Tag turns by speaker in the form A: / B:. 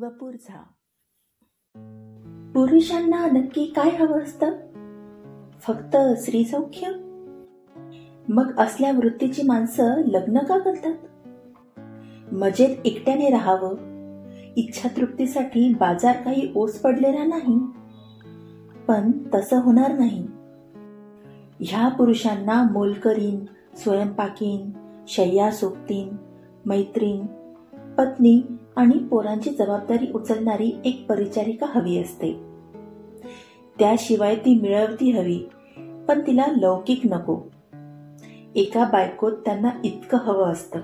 A: वपूर झा पुरुषांना नक्की काय हवं असतं? फक्त स्त्रीसौख्य? मग असल्या वृत्तीची माणसं लग्न का करतात? मजेत एकट्याने राहावं? इच्छा तृप्तीसाठी बाजार काही ओस पडलेला नाही? पण तसं होणार नाही. ह्या पुरुषांना मोलकरीन स्वयंपाकीन शय्या सोबतीन मैत्रीण पत्नी आणि पोरांची जबाबदारी उचलणारी एक परिचारिका हवी असते. त्याशिवाय ती मिळवती हवी पण तिला लौकिक नको. एका बायकोत त्यांना इतकं हवं असतं.